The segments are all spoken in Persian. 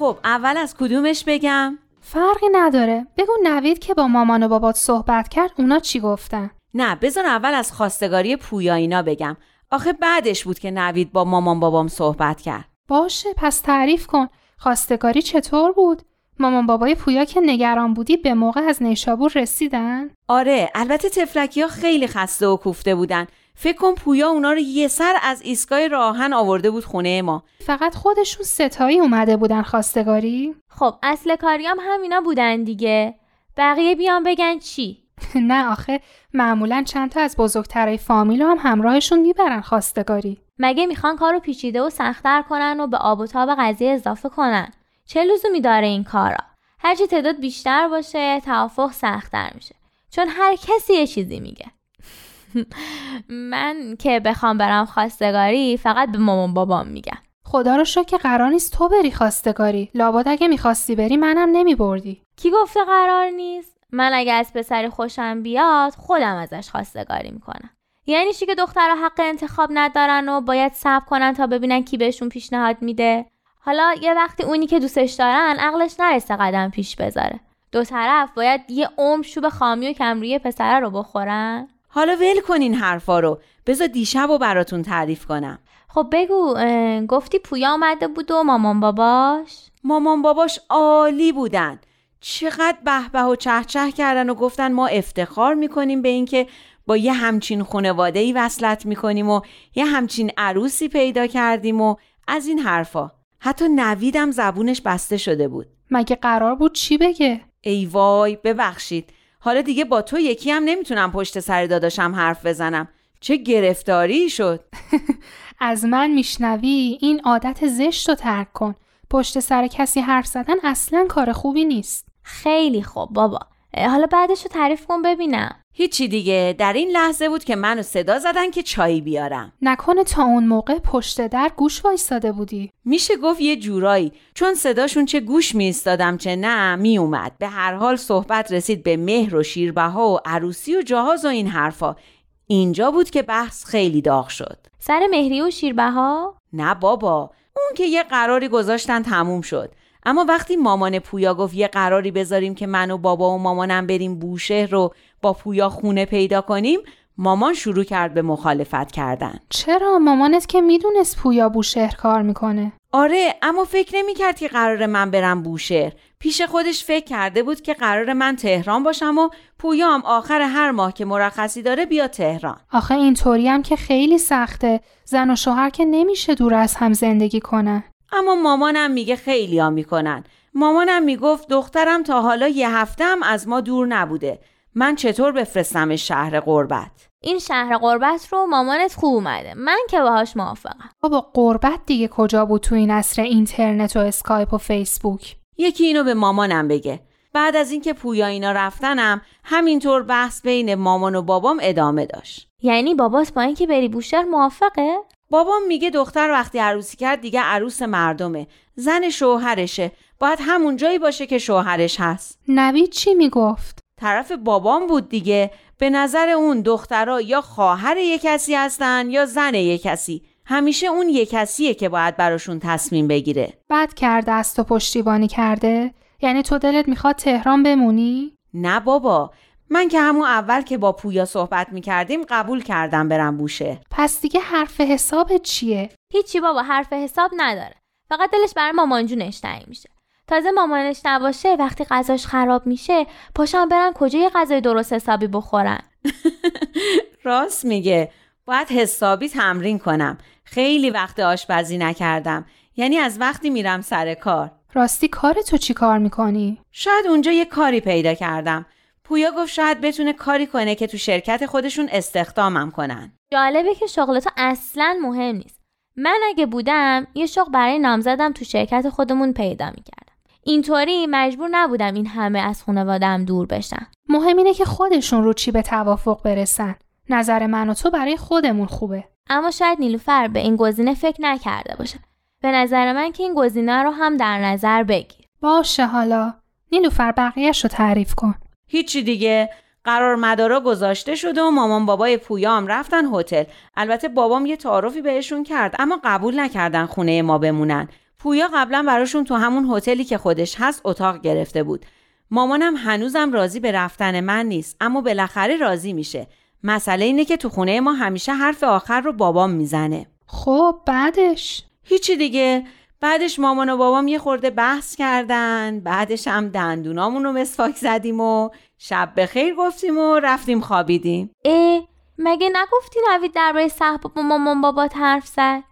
خب اول از کدومش بگم؟ فرقی نداره. بگو نوید که با مامان و بابات صحبت کرد اونا چی گفتن؟ نه بذار اول از خواستگاری پویا اینا بگم. آخه بعدش بود که نوید با مامان بابام صحبت کرد. باشه پس تعریف کن. خواستگاری چطور بود؟ مامان بابای پویا که نگران بودی به موقع از نیشابور رسیدن؟ آره البته تفلکی ها خیلی خسته و کوفته بودن. فکر کن پویا اونا رو یه سر از ایستگاه راهن آورده بود خونه ما. فقط خودشون ستایی اومده بودن خواستگاری؟ خب اصل کاریام همینا بودن دیگه. بقیه بیان بگن چی؟ نه آخه معمولا چند تا از بزرگترای فامیل هم همراهشون می‌برن خواستگاری. مگه می‌خوان کارو پیچیده و سختتر کنن و به آب و تاب قضیه اضافه کنن؟ چه لزومی داره این کارا؟ هرچی تعداد بیشتر باشه توافق سختتر میشه. چون هر کسی یه چیزی میگه. من که بخوام برم خواستگاری فقط به مامان بابام میگم. خدا رو شکر که قرار نیست تو بری خواستگاری. لابد اگه می‌خواستی بری منم نمیبردی. کی گفته قرار نیست؟ من اگه از پسری خوشم بیاد خودم ازش خواستگاری می‌کنم. یعنی چی که دخترها حق انتخاب ندارن و باید صبر کنن تا ببینن کی بهشون پیشنهاد میده؟ حالا یه وقتی اونی که دوستش دارن عقلش نرسه قدم پیش بذاره. دو طرف باید یه عمر شوب خامی و کمروی پسره رو بخورن؟ حالا ول کنین حرفا رو. بذار دیشب و براتون تعریف کنم. خب بگو گفتی پویا آمده بود و مامان باباش؟ مامان باباش عالی بودن. چقدر به به و چه چه کردن و گفتن ما افتخار می‌کنیم به اینکه با یه همچین خانواده ای وصلت می‌کنیم و یه همچین عروسی پیدا کردیم و از این حرفا. حتی نویدم زبونش بسته شده بود. مگه قرار بود چی بگه؟ ای وای ببخشید. حالا دیگه با تو یکی هم نمی‌تونم پشت سر داداشم حرف بزنم. چه گرفتاری شد؟ از من میشنوی این عادت زشت رو ترک کن. پشت سر کسی حرف زدن اصلا کار خوبی نیست. خیلی خوب بابا. حالا بعدش رو تعریف کن ببینم. هیچی دیگه. در این لحظه بود که منو صدا زدن که چایی بیارم. نکنه تا اون موقع پشت در گوش وایستاده بودی. میشه گفت یه جورایی. چون صداشون چه گوش میستادم چه نه میومد به هر حال صحبت رسید به مهر و شیربها و عروسی و جهاز و این حرفا. اینجا بود که بحث خیلی داغ شد. سر مهری و شیربها؟ نه بابا. اون که یه قراری گذاشتن تموم شد. اما وقتی مامان پویا گفت یه قراری بذاریم که من و بابا و مامانم بریم بوشهر رو با پویا خونه پیدا کنیم مامان شروع کرد به مخالفت کردن. چرا؟ مامانت که می‌دونست پویا بوشهر کار می‌کنه. آره اما فکر نمی‌کرد که قرار من برم بوشهر. پیش خودش فکر کرده بود که قرار من تهران باشم و پویا هم آخر هر ماه که مرخصی داره بیا تهران. آخه اینطوری هم که خیلی سخته. زن و شوهر که نمیشه دور از هم زندگی کنه اما مامانم میگه خیلی ها می‌کنن. مامانم می‌گفت دخترم تا حالا یه هفته هم از ما دور نبوده. من چطور بفرستم شهر قربت این شهر قربت رو مامانت خوب اومده. من که باهاش موافقم. بابا قربت دیگه کجا بود تو این عصر اینترنت و اسکایپ و فیسبوک؟ یکی اینو به مامانم بگه. بعد از اینکه پویا اینا رفتنم همینطور بحث بین مامان و بابام ادامه داشت. یعنی باباس با اینکه بری بوشهر موافقه؟ بابام میگه دختر وقتی عروسی کرد دیگه عروس مردمه زن شوهرشه باید همون جایی باشه که شوهرش هست. نوید چی می‌گفت؟ طرف بابام بود دیگه به نظر اون دخترها یا خواهر یک کسی هستن یا زن یک کسی. همیشه اون یک کسیه که باید براشون تصمیم بگیره. بد کرده است و پشتیبانی کرده یعنی تو دلت می‌خواد تهران بمونی؟ نه بابا من که همون اول که با پویا صحبت می‌کردیم قبول کردم برم بوشه. پس دیگه حرف حساب چیه؟ هیچی بابا حرف حساب نداره. فقط دلش برای مامان جونش تنگ میشه. تازه مامانش نباشه وقتی غذاش خراب میشه پاشم برن کجا یه غذای درست حسابی بخورن؟ راست میگه. باید حسابی تمرین کنم. خیلی وقت آشپزی نکردم. یعنی از وقتی میرم سر کار. راستی کار تو چی کار می‌کنی؟ شاید اونجا یه کاری پیدا کردم. پویا گفت شاید بتونه کاری کنه که تو شرکت خودشون استخدامم کنن. جالبه که شغل تو اصلا مهم نیست. من اگه بودم یه شغل برای نامزدم تو شرکت خودمون پیدا می‌کردم. اینطوری مجبور نبودم این همه از خانوادم دور بشن. مهم اینه که خودشون رو چی به توافق برسن. نظر من و تو برای خودمون خوبه. اما شاید نیلوفر به این گزینه فکر نکرده باشه. به نظر من که این گزینه رو هم در نظر بگیر. باشه حالا. نیلوفر بقیهش رو تعریف کن. هیچی دیگه. قرار مدارا گذاشته شده و مامان بابای پویام رفتن هتل. البته بابام یه تعارفی بهشون کرد اما قبول نکردن خونه ما بمونن. پویا قبلا براشون تو همون هتلی که خودش هست اتاق گرفته بود. مامانم هنوزم راضی به رفتن من نیست اما بالاخره راضی میشه. مسئله اینه که تو خونه ما همیشه حرف آخر رو بابام می‌زنه. خب بعدش؟ هیچی دیگه. بعدش مامان و بابام یه خورده بحث کردن بعدش هم دندونامون رو مسواک زدیم و شب به خیر گفتیم و رفتیم خوابیدیم. اه مگه نگفتی نوید درباره صحبا با مامان بابات حرف زد؟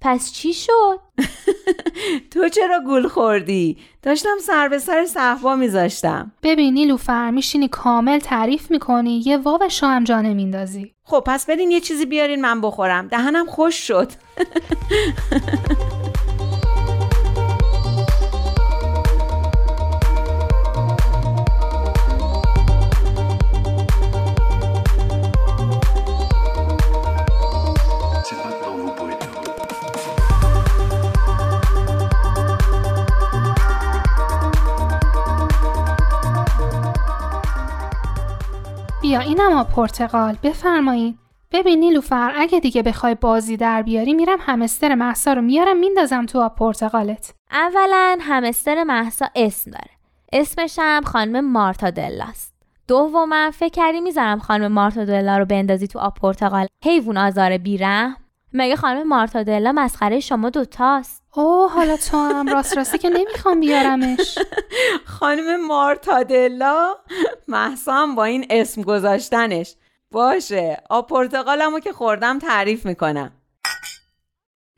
پس چی شد؟ تو چرا گول خوردی؟ داشتم سر به سر صحبا میذاشتم. ببین نیلوفر میشینی کامل تعریف می‌کنی یه واو هم جا نمیندازی خب پس برین یه چیزی بیارین من بخورم. دهنم خوش شد. بیا اینم پرتقال. بفرمایین ببین نیلوفر اگه دیگه بخوای بازی در بیاری میرم همستر محسا رو میارم میندازم تو آب پرتقالت. اولا همستر محسا اسم داره. اسمش هم خانم مارتا دلاست دوما فکر کردی می‌ذارم خانم مارتا دلا رو بندازی تو آب پرتقال. حیوان آزار بیرحم. مگه خانم مارتا دلا مسخره شما دوتاست؟ اوه حالا تو هم راست راستی که نمی‌خوام بیارمش. خانم مارتادلا؟ محسا هم با این اسم گذاشتنش. باشه آب پرتقالمو که خوردم تعریف می‌کنم.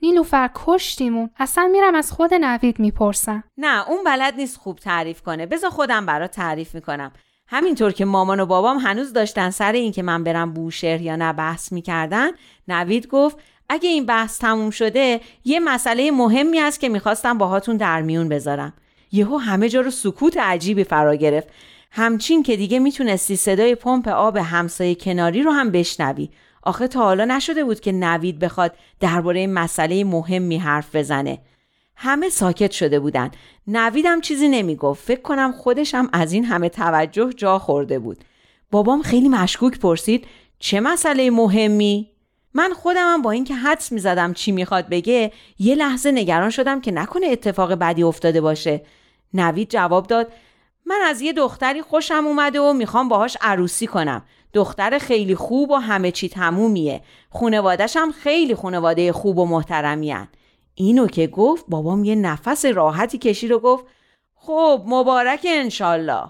نیلوفر کشتیمون. اصلا میرم از خود نوید می‌پرسم. نه اون بلد نیست خوب تعریف کنه. بذار خودم برات تعریف می‌کنم. همینطور که مامان و بابام هنوز داشتن سر این که من برم بوشهر یا نه بحث می‌کردن نوید گفت اگه این بحث تموم شده یه مسئله مهمی است که می‌خواستم باهاتون در میون بذارم. یهو همه جا رو سکوت عجیبی فرا گرفت. همچین که دیگه می‌تونستی صدای پمپ آب همسایه کناری رو هم بشنوی. آخه تا حالا نشده بود که نوید بخواد درباره مسئله مهمی حرف بزنه. همه ساکت شده بودن. نویدم چیزی نمی‌گفت. فکر کنم خودش هم از این همه توجه جا خورده بود. بابام خیلی مشکوک پرسید چه مسئله مهمی؟ من خودم هم با اینکه حدس می‌زدم چی می‌خواد بگه یه لحظه نگران شدم که نکنه اتفاق بدی افتاده باشه. نوید جواب داد من از یه دختری خوشم اومده و می‌خوام باهاش عروسی کنم. دختر خیلی خوب و همه چی تمومیه. خونوادش هم خیلی خونواده خوب و محترمیان. اینو که گفت بابام یه نفس راحتی کشید و گفت خب مبارک انشالله.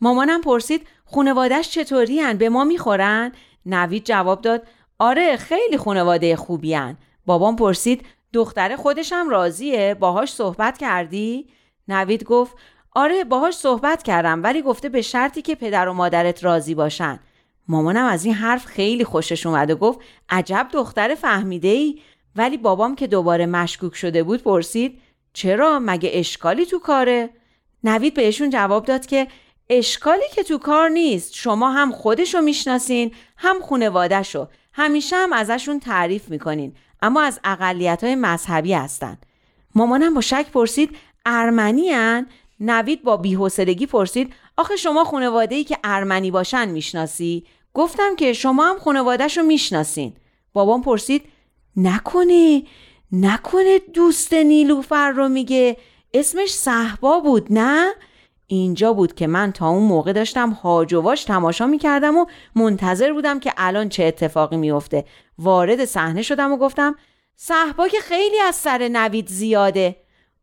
مامانم پرسید خونوادش چطوری به ما می‌خورن؟ نوید جواب داد آره خیلی خونواده خوبیان بابام پرسید دختر خودشم راضیه؟ باهاش صحبت کردی؟ نوید گفت آره باهاش صحبت کردم ولی گفته به شرطی که پدر و مادرت راضی باشن. مامانم از این حرف خیلی خوشش اومد و گفت عجب دختر فهمیده ای ولی بابام که دوباره مشکوک شده بود پرسید چرا؟ مگه اشکالی تو کاره؟ نوید بهشون جواب داد که اشکالی که تو کار نیست. شما هم خودشو می‌شناسین هم خونوادهشو همیشه هم ازشون تعریف می‌کنین اما از اقلیت های مذهبی هستن. مامانم با شک پرسید ارمنی هن؟ نوید با بیحوصلگی پرسید آخه شما خانواده ای که ارمنی باشن می‌شناسی؟ گفتم که شما هم خانوادهشو می‌شناسین. بابام پرسید نکنه نکنه دوست نیلوفر رو میگه؟ اسمش صحبا بود نه؟ اینجا بود که من تا اون موقع داشتم هاج و واج تماشا می‌کردم و منتظر بودم که الان چه اتفاقی میفته وارد صحنه شدم و گفتم صحبا که خیلی از سر نوید زیاده.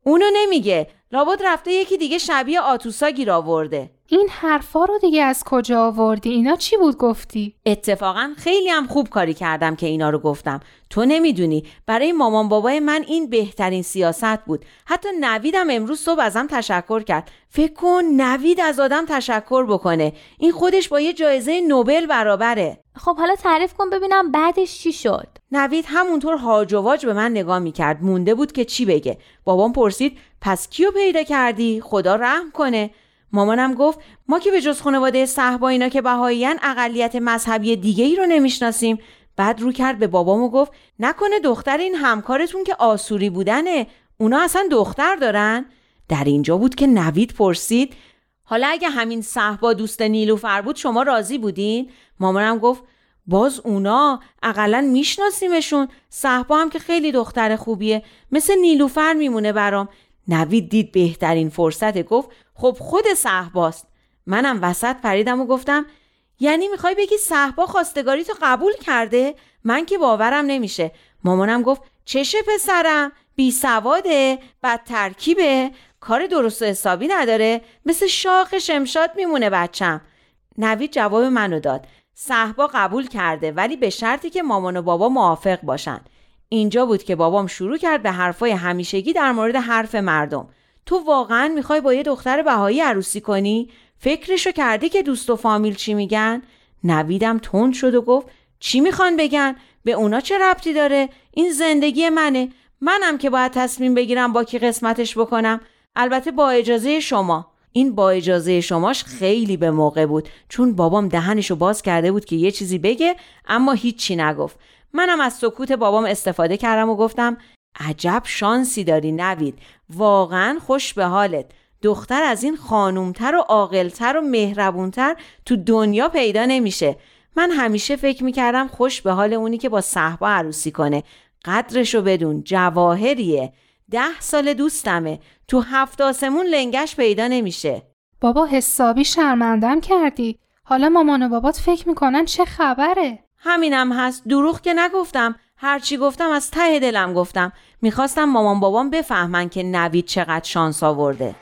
اونو نمیگه. لابد رفته یکی دیگه شبیه آتوسا گیر آورده. این حرفا رو دیگه از کجا آوردی؟ اینا چی بود گفتی؟ اتفاقا خیلی هم خوب کاری کردم که اینا رو گفتم. تو نمی‌دونی برای مامان بابای من این بهترین سیاست بود. حتی نویدم امروز صبح ازم تشکر کرد. فکر کن نوید از آدم تشکر بکنه. این خودش با یه جایزه نوبل برابره. خب حالا تعریف کن ببینم بعدش چی شد. نوید همونطور هاج و واج به من نگاه می‌کرد. مونده بود که چی بگه. بابام پرسید پس کیو پیدا کردی؟ خدا رحم کنه. مامانم گفت ما که به جز خانواده صحبا اینا که بهاییان اقلیت مذهبی دیگه ای رو نمی‌شناسیم. بعد رو کرد به بابام و گفت نکنه دختر این همکارتون که آسوری بودنه اونا اصلا دختر دارن؟ در اینجا بود که نوید پرسید حالا اگه همین صحبا دوست نیلوفر بود شما راضی بودین؟ مامانم گفت باز اونا اقلا میشناسیمشون. صحبا هم که خیلی دختر خوبیه مثل نیلوفر میمونه برام. نوید دید بهترین فرصت گفت خب خود صحباست منم وسط پریدم و گفتم یعنی می‌خوای بگی صحبا خواستگاری تو قبول کرده؟ من که باورم نمیشه. مامانم گفت چشه پسرم بی سواده بد ترکیبه کار درست و حسابی نداره مثل شاخ شمشاد میمونه بچم. نوید جواب منو داد. صحبا قبول کرده ولی به شرطی که مامان و بابا موافق باشن. اینجا بود که بابام شروع کرد به حرفای همیشگی در مورد حرف مردم. تو واقعا می‌خوای با یه دختر بهایی عروسی کنی؟ فکرشو کردی که دوست و فامیل چی میگن؟ نویدم تند شد و گفت چی می‌خوان بگن؟ به اونا چه ربطی داره؟ این زندگی منه. منم که باید تصمیم بگیرم با کی قسمتش بکنم. البته با اجازه شما. این با اجازه شماش خیلی به موقع بود. چون بابام دهنشو باز کرده بود که یه چیزی بگه اما هیچی نگفت. منم از سکوت بابام استفاده کردم و گفتم عجب شانسی داری نوید. واقعا خوش به حالت. دختر از این خانومتر و عاقلتر و مهربونتر تو دنیا پیدا نمیشه. من همیشه فکر می‌کردم خوش به حال اونی که با صحبا عروسی کنه. قدرشو بدون جواهریه. ده سال دوستمه. تو هفت آسمون لنگش پیدا نمیشه. بابا حسابی شرمندم کردی. حالا مامان و بابات فکر می‌کنن چه خبره؟ همینم هست. دروغ که نگفتم هرچی گفتم از ته دلم گفتم. می‌خواستم مامان بابام بفهمن که نوید چقدر شانس آورده.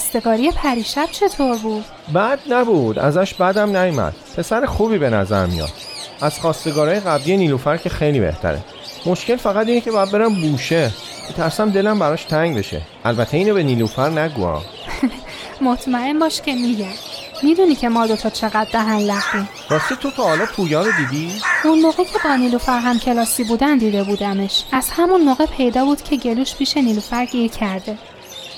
خواستگاری پریشب چطور بود؟ بد نبود. ازش بدم نیومد. پسر خوبی به نظر میاد. از خواستگارای قبلی نیلوفر که خیلی بهتره. مشکل فقط اینه که باید برم بوشه. ترسم دلم براش تنگ بشه. البته اینو به نیلوفر نگو مطمئن باش که میگه. می‌دونی که ما دوتا چقدر دهن لختیم راستی تو تا حالا پویا رو دیدی؟ اون موقع که با نیلوفر هم کلاسی بودن دیده بودمش. از همون موقع پیدا بود که گلوش پیش نیلوفر گیر کرده.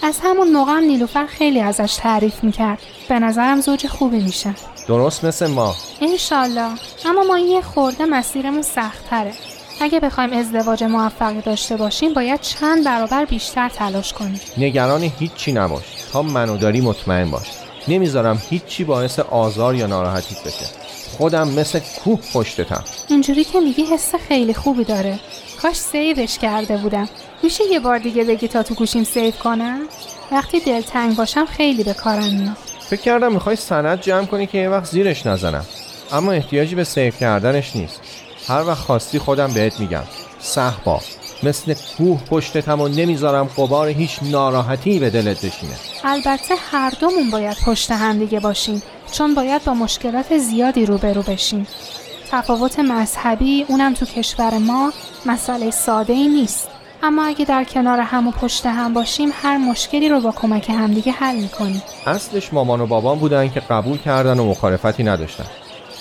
از همون موقع هم نیلوفر خیلی ازش تعریف می‌کرد. به نظرم زوج خوبی میشه. درست مثل ما. انشالله. اما ما یه خورده مسیرمون سختتره. اگه بخوایم ازدواج موفقی داشته باشیم باید چند برابر بیشتر تلاش کنیم. نگران هیچی نباش. تا منو داری مطمئن باش. نمی‌ذارم هیچی باعث آزار یا ناراحتیت بشه. خودم مثل کوه پشتتم. اینجوری که میگی حس خیلی خوبی داره. کاش save ش کرده بودم. میشه یه بار دیگه بگی تا تو گوشیم save کنم وقتی دلتنگ باشم خیلی به کارم میاد. فکر کردم می‌خوای سند جمع کنی که یه وقت زیرش نزنم. اما احتیاجی به save کردنش نیست. هر وقت خواستی خودم بهت میگم. صهبا. مثل کوه پشتتم و نمی‌ذارم غبار هیچ ناراحتی به دلت بشینه. البته هر دومون باید پشت هم دیگه باشیم. چون باید با مشکلات زیادی روبرو بشیم. تفاوت مذهبی اونم تو کشور ما مسئله ساده ای نیست. اما اگه در کنار هم و پشت هم باشیم هر مشکلی رو با کمک همدیگه حل می‌کنیم. اصلش مامان و بابام بودن که قبول کردن و مخالفتی نداشتن.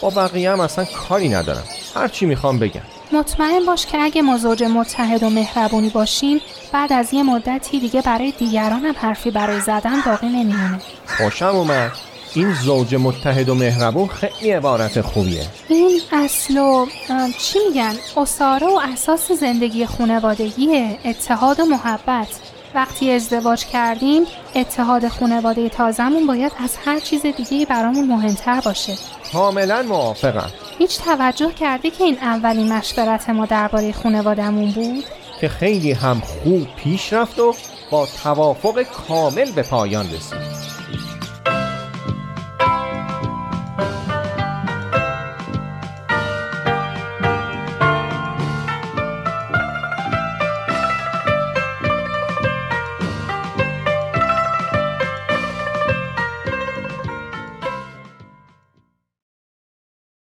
با بقیه هم اصلا کاری ندارم هرچی می‌خوام بگم. مطمئن باش که اگه ما زوج متحد و مهربونی باشیم بعد از یه مدتی دیگه برای دیگران هم حرفی برای زدن باقی نمیمونه. خوشم اومد. این زوج متحد و مهربون خیلی عبارت خوبیه. این اصل و چی میگن؟ اصاره و اساس زندگی خونوادگیه اتحاد و محبت. وقتی ازدواج کردیم اتحاد خانواده تازمون باید از هر چیز دیگه برامون مهمتر باشه. کاملا موافقم. هیچ توجه کردی که این اولین مشورت ما درباره خانوادهمون بود؟ که خیلی هم خوب پیش رفت و با توافق کامل به پایان رسید.